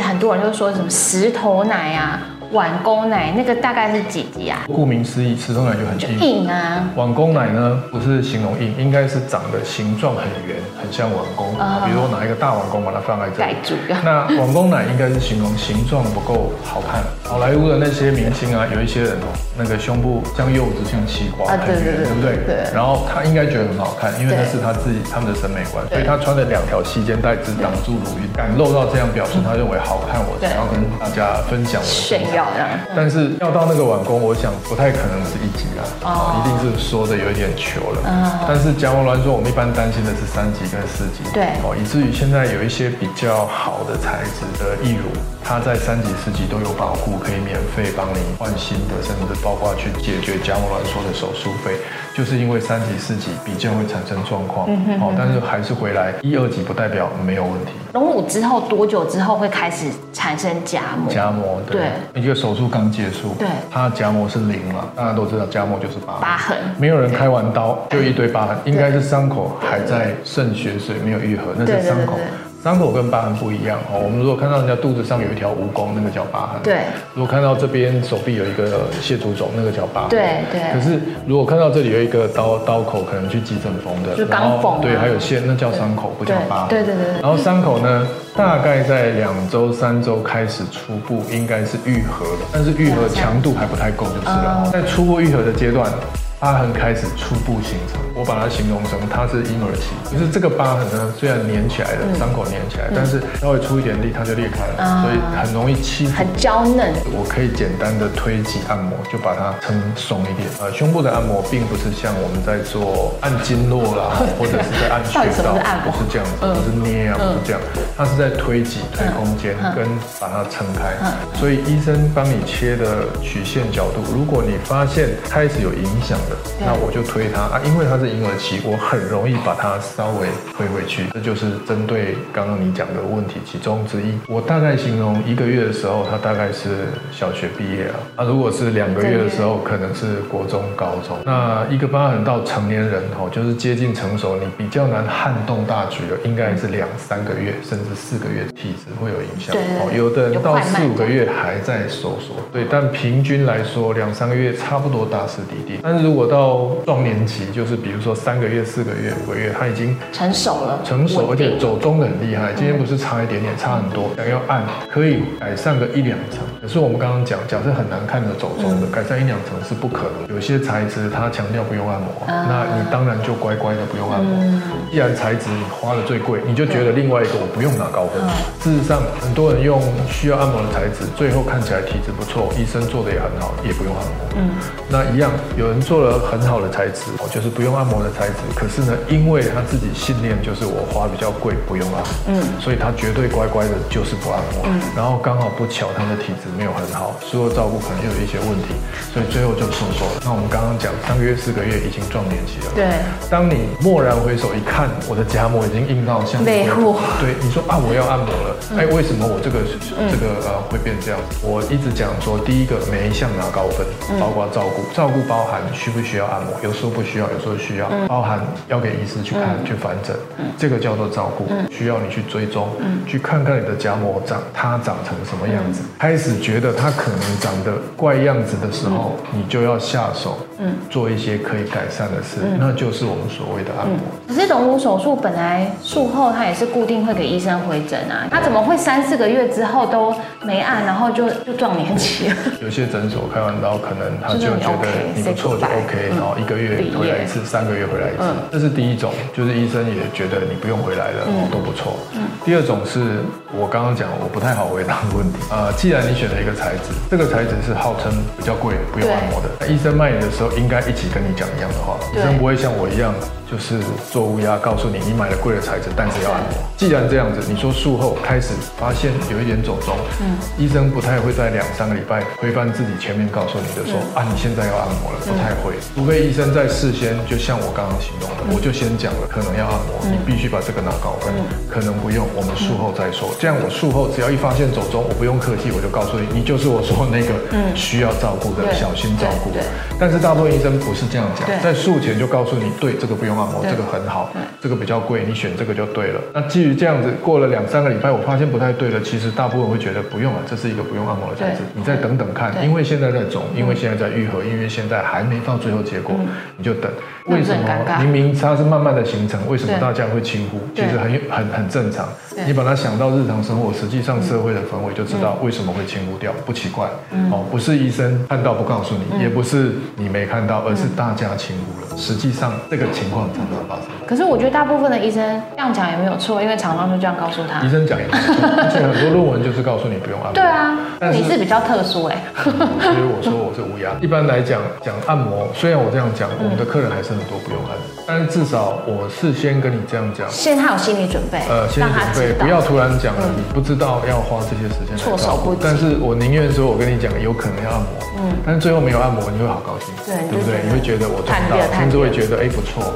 很多人就说什么石头奶啊。碗公奶那个大概是几级啊？顾名思义，石头奶就很硬。硬啊。碗公奶呢，不是形容硬，应该是长得形状很圆，很像碗公。比如说拿一个大碗公把它放在这里。盖住。那碗公奶应该是形容形状不够好看。好莱坞的那些明星啊，有一些人哦，那个胸部像柚子，像西瓜，很圆，对不对？对。然后他应该觉得很好看，因为那是他自己他们的审美观，所以他穿了两条细肩带只挡住乳晕，敢露到这样，表示他认为好看，我想要跟大家分享。炫耀这样。但是。要到那个晚工，我想不太可能是一级啦，哦，一定是说的有一点球了。嗯，但是夹膜挛缩，我们一般担心的是三级跟四级，对，哦，以至于现在有一些比较好的材质的义乳，它在三级、四级都有保护，可以免费帮你换新的，甚至包括去解决夹膜挛缩的手术费。就是因为三级、四级比较会产生状况，好，但是还是回来一二级不代表没有问题。隆乳之后多久之后会开始产生夹膜？夹膜，对，一个手术刚结束，对，它夹膜是零了，大家都知道夹膜就是疤疤痕，没有人开完刀就一堆疤痕，应该是伤口还在渗血水没有愈合，那是伤口。伤口跟疤痕不一样哦。我们如果看到人家肚子上有一条蜈蚣，那个叫疤痕。对。如果看到这边手臂有一个蟹足肿，那个叫疤痕。对对。可是如果看到这里有一个刀刀口，可能去急诊缝的，就刚缝。对，还有线，那叫伤口，不叫疤痕。对对对。然后伤口呢，大概在两周、三周开始初步应该是愈合的，但是愈合强度还不太够，就是了。在初步愈合的阶段。疤痕开始初步形成，我把它形容成它是婴儿期。就是这个疤痕呢，虽然粘起来的，伤口粘起来，但是稍微出一点力，它就裂开了，所以很容易欺负。很娇嫩。我可以简单的推挤按摩，就把它撑松一点。呃，胸部的按摩并不是像我们在做按经络啦，或者是在按穴道，不是这样子，不是捏啊，不是这样，它是在推挤、推空间跟把它撑开。所以医生帮你切的曲线角度，如果你发现开始有影响。那我就推它啊，因为它是婴儿期，我很容易把它稍微推回去。这就是针对刚刚你讲的问题其中之一。我大概形容一个月的时候，他大概是小学毕业啊。那如果是两个月的时候，可能是国中、高中。那一个疤痕到成年人哦，就是接近成熟，你比较难撼动大局的，应该是两三个月甚至四个月，体质会有影响。哦，有的人到四五个月还在收缩。对，但平均来说，两三个月差不多大势底定。但是如果果到壮年期，就是比如说三个月、四个月、五个月，他已经成熟了，成熟，而且走中的很厉害。今天不是差一点点，差很多。想要按可以改善个一两层，可是我们刚刚讲，假设很难看的走中的，改善一两层是不可能。有些材质它强调不用按摩，那你当然就乖乖的不用按摩。既然材质花的最贵，你就觉得另外一个我不用拿高分。事实上，很多人用需要按摩的材质，最后看起来体质不错，医生做的也很好，也不用按摩。嗯，那一样，有人做了。很好的材质哦，就是不用按摩的材质。可是呢，因为他自己信念就是我花比较贵，不用按摩，嗯，所以他绝对乖乖的，就是不按摩。嗯，然后刚好不巧，他的体质没有很好，术后照顾可能又有一些问题，所以最后就收缩了。那我们刚刚讲三个月、四个月已经壮年期了。对，当你蓦然回首一看，我的夹膜已经硬到像内裤。对，你说啊，我要按摩了。哎，为什么我这个这个呃会变这样？我一直讲说，第一个每一项拿高分，包括照顾，照顾包含需不需要按摩，有时候不需要，有时候需要，包含要给医师去看去反诊，这个叫做照顾，需要你去追踪，去看看你的夹膜长它长成什么样子。开始觉得它可能长得怪样子的时候，你就要下手，嗯。做一些可以改善的事，那就是我们所谓的按摩。可是隆乳手术本来术后它也是固定会给医生回诊啊，他怎么会三四个月之后都没按，然后就就壮年期了？有些诊所开完刀，可能他就觉得你不错就 OK，然后一个月回来一次，三个月回来一次，这是第一种，就是医生也觉得你不用回来了，都不错。第二种是我刚刚讲我不太好回答的问题。呃，既然你选了一个材质，这个材质是号称比较贵，不用按摩的，医生卖你的时候应该一起跟你讲一样的话，医生不会像我一样。就是做乌鸦，告诉你你买了贵的材质，但是要按摩。既然这样子，你说术后开始发现有一点走中，嗯，医生不太会在两三个礼拜推翻自己前面告诉你的说啊，你现在要按摩了，不太会。除非医生在事先，就像我刚刚形容的，我就先讲了，可能要按摩，你必须把这个拿高分，可能不用，我们术后再说。这样我术后只要一发现走中，我不用客气，我就告诉你，你就是我说那个需要照顾的，小心照顾。但是大部分医生不是这样讲，在术前就告诉你，对这个不用。用按摩，这个很好，这个比较贵，你选这个就对了。那基于这样子，过了两三个礼拜，我发现不太对了，其实大部分会觉得不用了，这是一个不用按摩的材质，你再等等看，因为现在在肿，因为现在在愈合，因为现在还没到最后结果，你就等。为什么？明明它是慢慢的形成，为什么大家会轻忽？其实很很很正常。你把它想到日常生活，实际上社会的氛围就知道为什么会轻忽掉，不奇怪。哦，不是医生看到不告诉你，也不是你没看到，而是大家轻忽了。实际上这个情况常常发生。可是我觉得大部分的医生这样讲也没有错，因为厂商就这样告诉他。医生讲也没错，而且很多论文就是告诉你不用按摩。对啊，你是比较特殊哎。所以我说我是乌鸦。一般来讲讲按摩，虽然我这样讲，我们的客人还是很多不用按。但是至少我事先跟你这样讲，先他有心理准备，呃，心理准备，不要突然讲了，你不知道要花这些时间措手不及。但是我宁愿说，我跟你讲，有可能要按摩，嗯，但是最后没有按摩，你会好高兴，对，对不对？你会觉得我赚到，就会觉得哎不错，